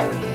Amen.